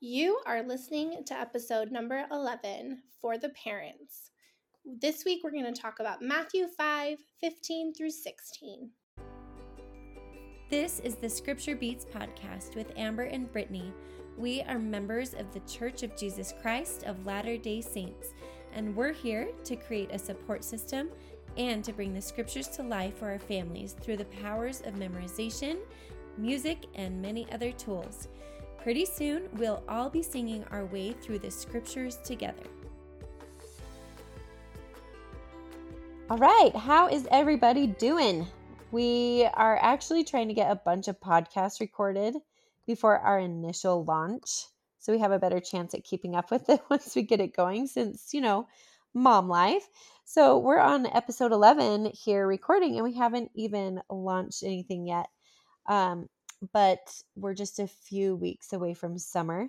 You are listening to episode number 11 for the parents. This week we're going to talk about Matthew 5 15 through 16. This is the Scripture Beats podcast with Amber and Brittany. We are members of the Church of Jesus Christ of Latter day Saints, and we're here to create a support system and to bring the scriptures to life for our families through the powers of memorization, music, and many other tools. Pretty soon, we'll all be singing our way through the scriptures together. All right, how is everybody doing? We are actually trying to get a bunch of podcasts recorded before our initial launch. So we have a better chance at keeping up with it once we get it going, since, you know, mom life. So we're on episode 11 here recording, and we haven't even launched anything yet. Um, but we're just a few weeks away from summer.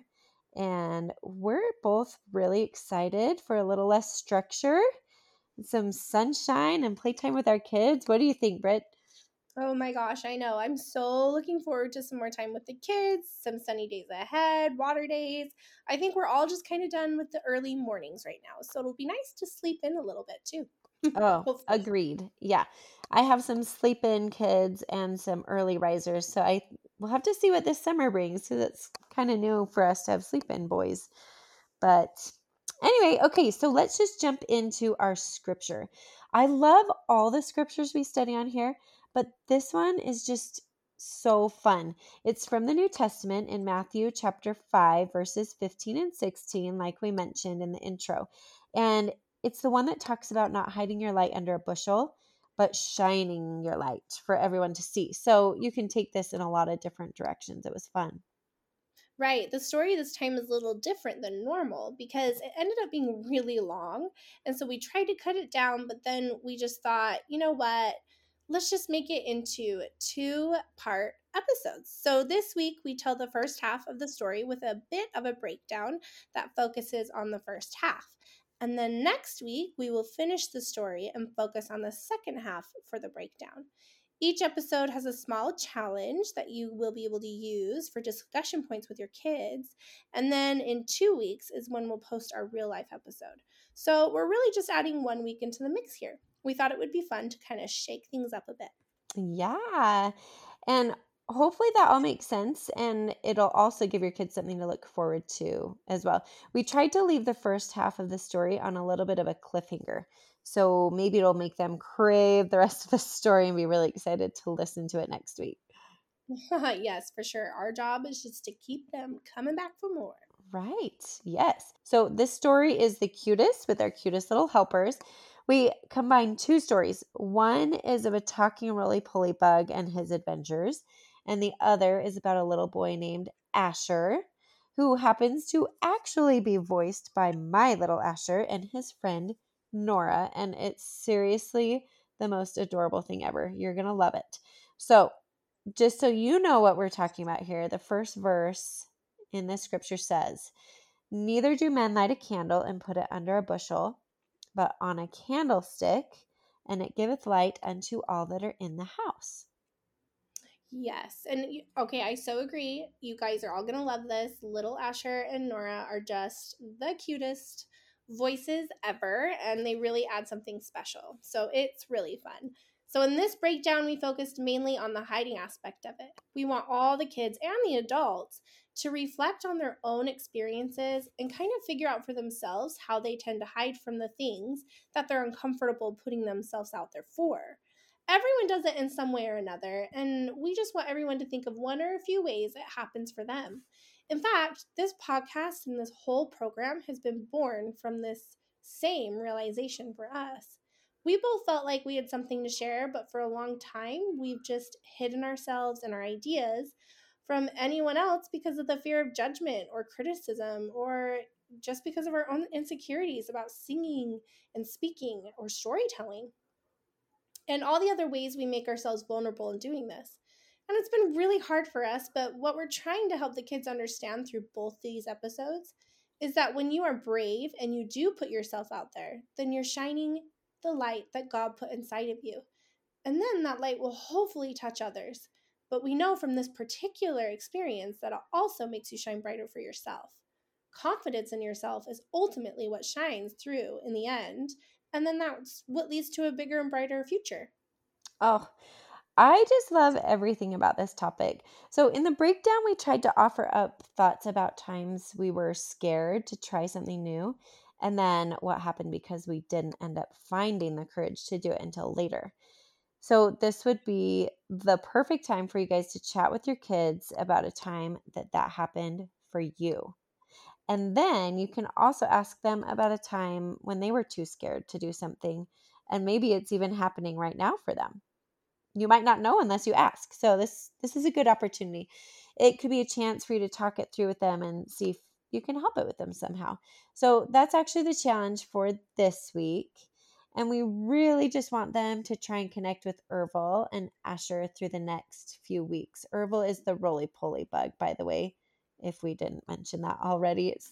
And we're both really excited for a little less structure, some sunshine, and playtime with our kids. What do you think, Britt? Oh my gosh, I know. I'm so looking forward to some more time with the kids, some sunny days ahead, water days. I think we're all just kind of done with the early mornings right now. So it'll be nice to sleep in a little bit too. Oh, agreed. Yeah. I have some sleep in kids and some early risers. So I will have to see what this summer brings because it's kind of new for us to have sleep in boys. But anyway, okay, so let's just jump into our scripture. I love all the scriptures we study on here, but this one is just so fun. It's from the New Testament in Matthew chapter 5, verses 15 and 16, like we mentioned in the intro. And it's the one that talks about not hiding your light under a bushel, but shining your light for everyone to see. So you can take this in a lot of different directions. It was fun. Right. The story this time is a little different than normal because it ended up being really long. And so we tried to cut it down, but then we just thought, you know what? Let's just make it into two part episodes. So this week we tell the first half of the story with a bit of a breakdown that focuses on the first half. And then next week, we will finish the story and focus on the second half for the breakdown. Each episode has a small challenge that you will be able to use for discussion points with your kids. And then in two weeks is when we'll post our real life episode. So we're really just adding one week into the mix here. We thought it would be fun to kind of shake things up a bit. Yeah. And hopefully that all makes sense and it'll also give your kids something to look forward to as well. We tried to leave the first half of the story on a little bit of a cliffhanger. So maybe it'll make them crave the rest of the story and be really excited to listen to it next week. yes, for sure. Our job is just to keep them coming back for more. Right. Yes. So this story is the cutest with our cutest little helpers. We combine two stories. One is of a talking roly poly bug and his adventures, and the other is about a little boy named Asher, who happens to actually be voiced by my little Asher and his friend Nora. And it's seriously the most adorable thing ever. You're going to love it. So, just so you know what we're talking about here, the first verse in this scripture says, Neither do men light a candle and put it under a bushel, but on a candlestick, and it giveth light unto all that are in the house. Yes. And okay, I so agree. You guys are all going to love this. Little Asher and Nora are just the cutest voices ever, and they really add something special. So it's really fun. So, in this breakdown, we focused mainly on the hiding aspect of it. We want all the kids and the adults to reflect on their own experiences and kind of figure out for themselves how they tend to hide from the things that they're uncomfortable putting themselves out there for everyone does it in some way or another, and we just want everyone to think of one or a few ways it happens for them. In fact, this podcast and this whole program has been born from this same realization for us. We both felt like we had something to share, but for a long time, we've just hidden ourselves and our ideas from anyone else because of the fear of judgment or criticism or just because of our own insecurities about singing and speaking or storytelling and all the other ways we make ourselves vulnerable in doing this. And it's been really hard for us, but what we're trying to help the kids understand through both these episodes is that when you are brave and you do put yourself out there, then you're shining the light that God put inside of you. And then that light will hopefully touch others. But we know from this particular experience that it also makes you shine brighter for yourself. Confidence in yourself is ultimately what shines through in the end. And then that's what leads to a bigger and brighter future. Oh, I just love everything about this topic. So, in the breakdown, we tried to offer up thoughts about times we were scared to try something new, and then what happened because we didn't end up finding the courage to do it until later. So, this would be the perfect time for you guys to chat with your kids about a time that that happened for you. And then you can also ask them about a time when they were too scared to do something, and maybe it's even happening right now for them you might not know unless you ask. So this this is a good opportunity. It could be a chance for you to talk it through with them and see if you can help it with them somehow. So that's actually the challenge for this week. And we really just want them to try and connect with Ervil and Asher through the next few weeks. Ervil is the roly poly bug, by the way, if we didn't mention that already. It's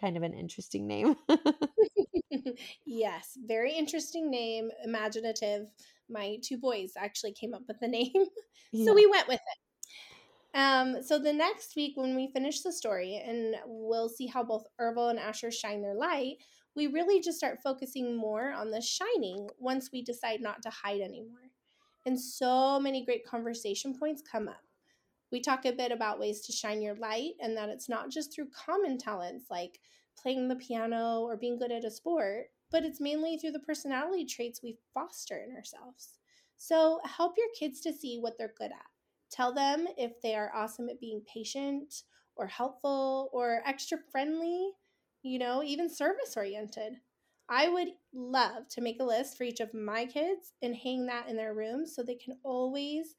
kind of an interesting name. yes, very interesting name, imaginative my two boys actually came up with the name. Yeah. so we went with it. Um, so the next week when we finish the story and we'll see how both Ervil and Asher shine their light, we really just start focusing more on the shining once we decide not to hide anymore. And so many great conversation points come up. We talk a bit about ways to shine your light and that it's not just through common talents like playing the piano or being good at a sport, but it's mainly through the personality traits we foster in ourselves. So help your kids to see what they're good at. Tell them if they are awesome at being patient or helpful or extra friendly, you know, even service oriented. I would love to make a list for each of my kids and hang that in their rooms so they can always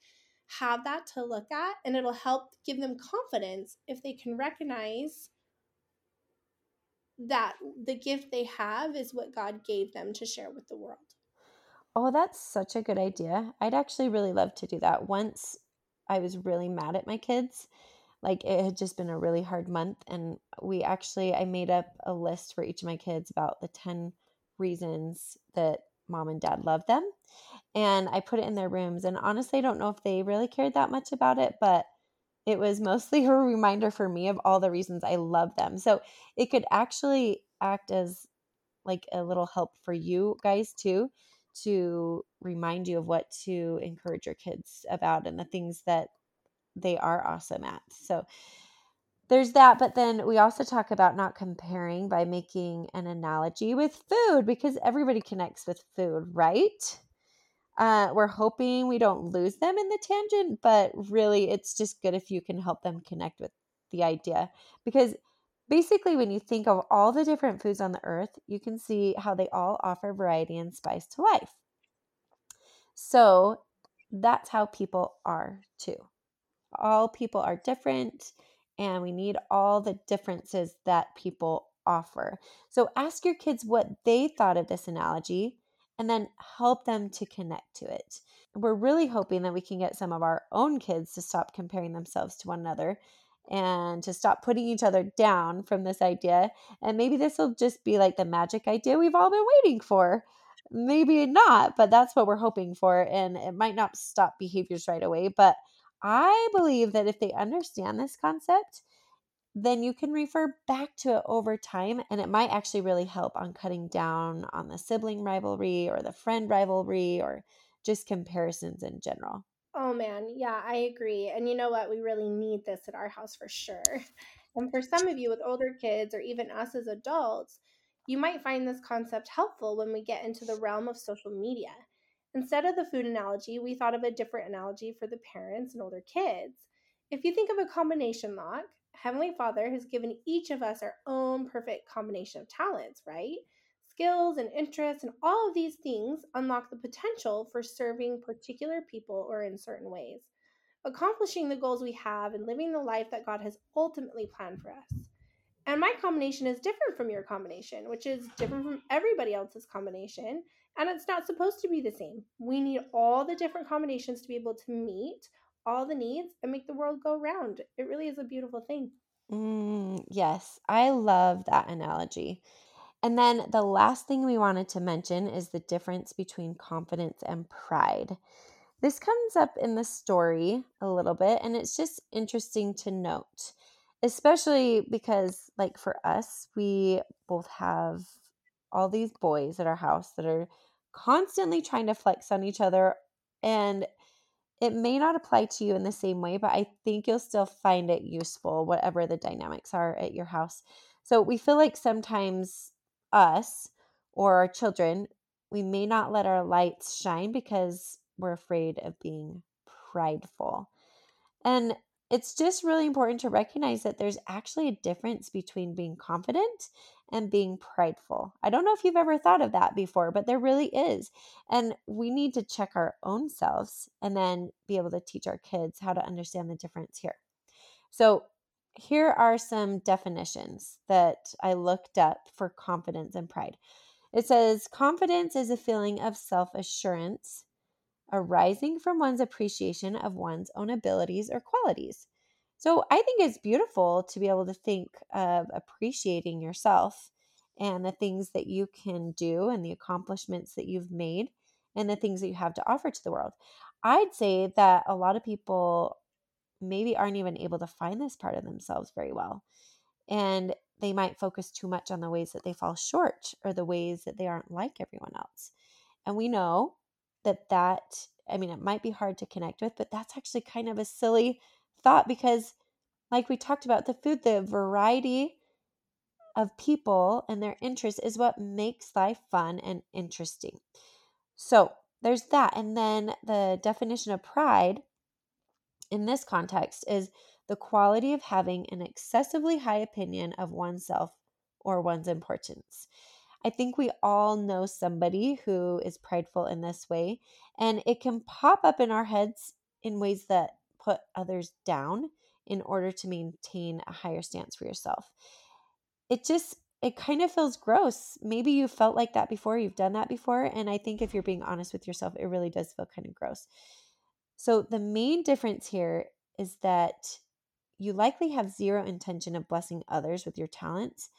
have that to look at and it'll help give them confidence if they can recognize that the gift they have is what God gave them to share with the world. Oh, that's such a good idea. I'd actually really love to do that. Once I was really mad at my kids. Like it had just been a really hard month and we actually I made up a list for each of my kids about the 10 reasons that mom and dad love them. And I put it in their rooms and honestly I don't know if they really cared that much about it, but it was mostly a reminder for me of all the reasons I love them. So it could actually act as like a little help for you guys too to remind you of what to encourage your kids about and the things that they are awesome at. So there's that, but then we also talk about not comparing by making an analogy with food because everybody connects with food, right? Uh, we're hoping we don't lose them in the tangent, but really it's just good if you can help them connect with the idea. Because basically, when you think of all the different foods on the earth, you can see how they all offer variety and spice to life. So that's how people are too. All people are different, and we need all the differences that people offer. So ask your kids what they thought of this analogy and then help them to connect to it. We're really hoping that we can get some of our own kids to stop comparing themselves to one another and to stop putting each other down from this idea. And maybe this will just be like the magic idea we've all been waiting for. Maybe not, but that's what we're hoping for. And it might not stop behaviors right away. But I believe that if they understand this concept, then you can refer back to it over time and it might actually really help on cutting down on the sibling rivalry or the friend rivalry or just comparisons in general. Oh man, yeah, I agree. And you know what? We really need this at our house for sure. And for some of you with older kids or even us as adults, you might find this concept helpful when we get into the realm of social media. Instead of the food analogy, we thought of a different analogy for the parents and older kids. If you think of a combination lock, Heavenly Father has given each of us our own perfect combination of talents, right? Skills and interests, and all of these things unlock the potential for serving particular people or in certain ways, accomplishing the goals we have and living the life that God has ultimately planned for us. And my combination is different from your combination, which is different from everybody else's combination. And it's not supposed to be the same. We need all the different combinations to be able to meet all the needs and make the world go round. It really is a beautiful thing. Mm, yes, I love that analogy. And then the last thing we wanted to mention is the difference between confidence and pride. This comes up in the story a little bit, and it's just interesting to note, especially because, like, for us, we both have all these boys at our house that are constantly trying to flex on each other. And it may not apply to you in the same way, but I think you'll still find it useful, whatever the dynamics are at your house. So we feel like sometimes us or our children, we may not let our lights shine because we're afraid of being prideful. And it's just really important to recognize that there's actually a difference between being confident and being prideful. I don't know if you've ever thought of that before, but there really is. And we need to check our own selves and then be able to teach our kids how to understand the difference here. So, here are some definitions that I looked up for confidence and pride. It says confidence is a feeling of self assurance arising from one's appreciation of one's own abilities or qualities. So I think it's beautiful to be able to think of appreciating yourself and the things that you can do and the accomplishments that you've made and the things that you have to offer to the world. I'd say that a lot of people maybe aren't even able to find this part of themselves very well. And they might focus too much on the ways that they fall short or the ways that they aren't like everyone else. And we know that that i mean it might be hard to connect with but that's actually kind of a silly thought because like we talked about the food the variety of people and their interests is what makes life fun and interesting. So there's that and then the definition of pride in this context is the quality of having an excessively high opinion of oneself or one's importance I think we all know somebody who is prideful in this way, and it can pop up in our heads in ways that put others down in order to maintain a higher stance for yourself. It just it kind of feels gross. Maybe you felt like that before, you've done that before, and I think if you're being honest with yourself, it really does feel kind of gross. So the main difference here is that you likely have zero intention of blessing others with your talents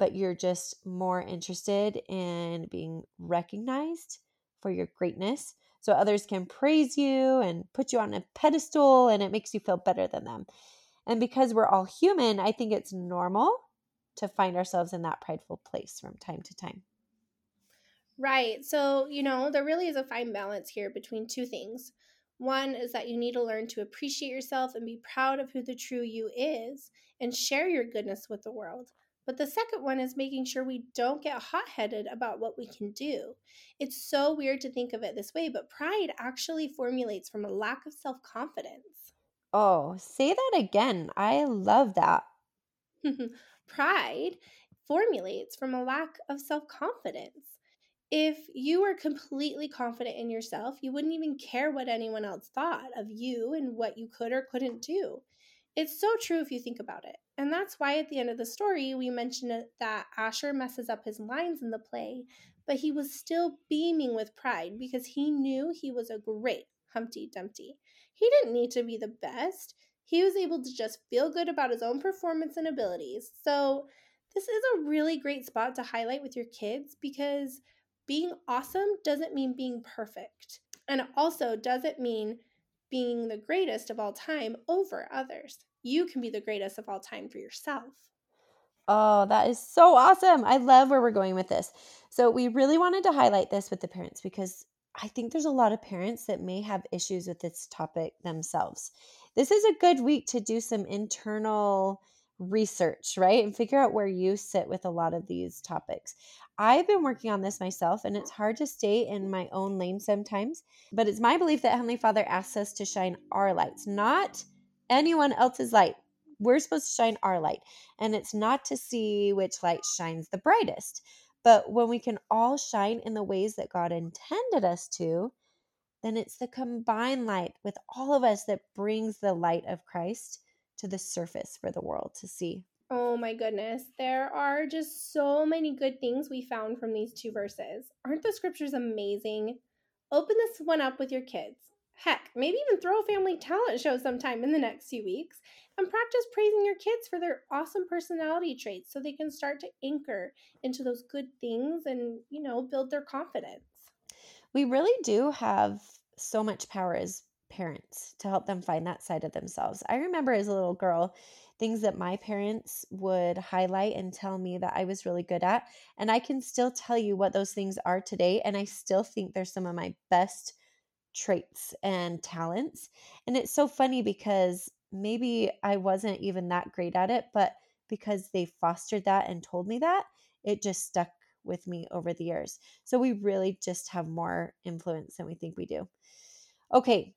but you're just more interested in being recognized for your greatness so others can praise you and put you on a pedestal and it makes you feel better than them. And because we're all human, I think it's normal to find ourselves in that prideful place from time to time. Right. So, you know, there really is a fine balance here between two things. One is that you need to learn to appreciate yourself and be proud of who the true you is and share your goodness with the world. But the second one is making sure we don't get hot headed about what we can do. It's so weird to think of it this way, but pride actually formulates from a lack of self confidence. Oh, say that again. I love that. pride formulates from a lack of self confidence. If you were completely confident in yourself, you wouldn't even care what anyone else thought of you and what you could or couldn't do. It's so true if you think about it. And that's why at the end of the story, we mentioned that Asher messes up his lines in the play, but he was still beaming with pride because he knew he was a great Humpty Dumpty. He didn't need to be the best, he was able to just feel good about his own performance and abilities. So, this is a really great spot to highlight with your kids because being awesome doesn't mean being perfect. And it also doesn't mean being the greatest of all time over others. You can be the greatest of all time for yourself. Oh, that is so awesome. I love where we're going with this. So, we really wanted to highlight this with the parents because I think there's a lot of parents that may have issues with this topic themselves. This is a good week to do some internal research, right? And figure out where you sit with a lot of these topics. I've been working on this myself, and it's hard to stay in my own lane sometimes. But it's my belief that Heavenly Father asks us to shine our lights, not anyone else's light. We're supposed to shine our light. And it's not to see which light shines the brightest. But when we can all shine in the ways that God intended us to, then it's the combined light with all of us that brings the light of Christ to the surface for the world to see. Oh my goodness. There are just so many good things we found from these two verses. Aren't the scriptures amazing? Open this one up with your kids. Heck, maybe even throw a family talent show sometime in the next few weeks and practice praising your kids for their awesome personality traits so they can start to anchor into those good things and, you know, build their confidence. We really do have so much power as parents to help them find that side of themselves. I remember as a little girl, things that my parents would highlight and tell me that I was really good at. And I can still tell you what those things are today. And I still think they're some of my best traits and talents. And it's so funny because maybe I wasn't even that great at it, but because they fostered that and told me that, it just stuck with me over the years. So we really just have more influence than we think we do. Okay,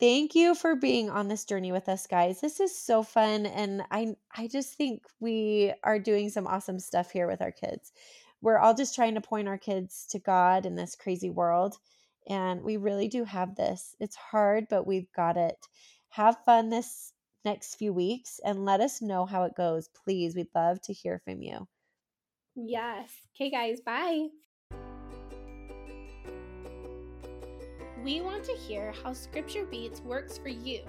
thank you for being on this journey with us guys this is so fun and i i just think we are doing some awesome stuff here with our kids we're all just trying to point our kids to god in this crazy world and we really do have this. It's hard but we've got it. Have fun this next few weeks and let us know how it goes please. We'd love to hear from you. Yes. Okay guys. Bye. We want to hear how Scripture Beats works for you.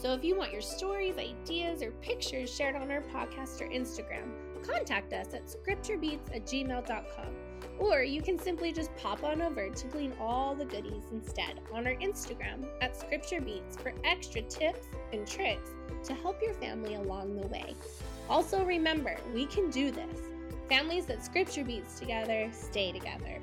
So if you want your stories, ideas, or pictures shared on our podcast or Instagram, contact us at scripturebeats at gmail.com. Or you can simply just pop on over to glean all the goodies instead on our Instagram at Scripture Beats for extra tips and tricks to help your family along the way. Also, remember, we can do this. Families that Scripture beats together stay together.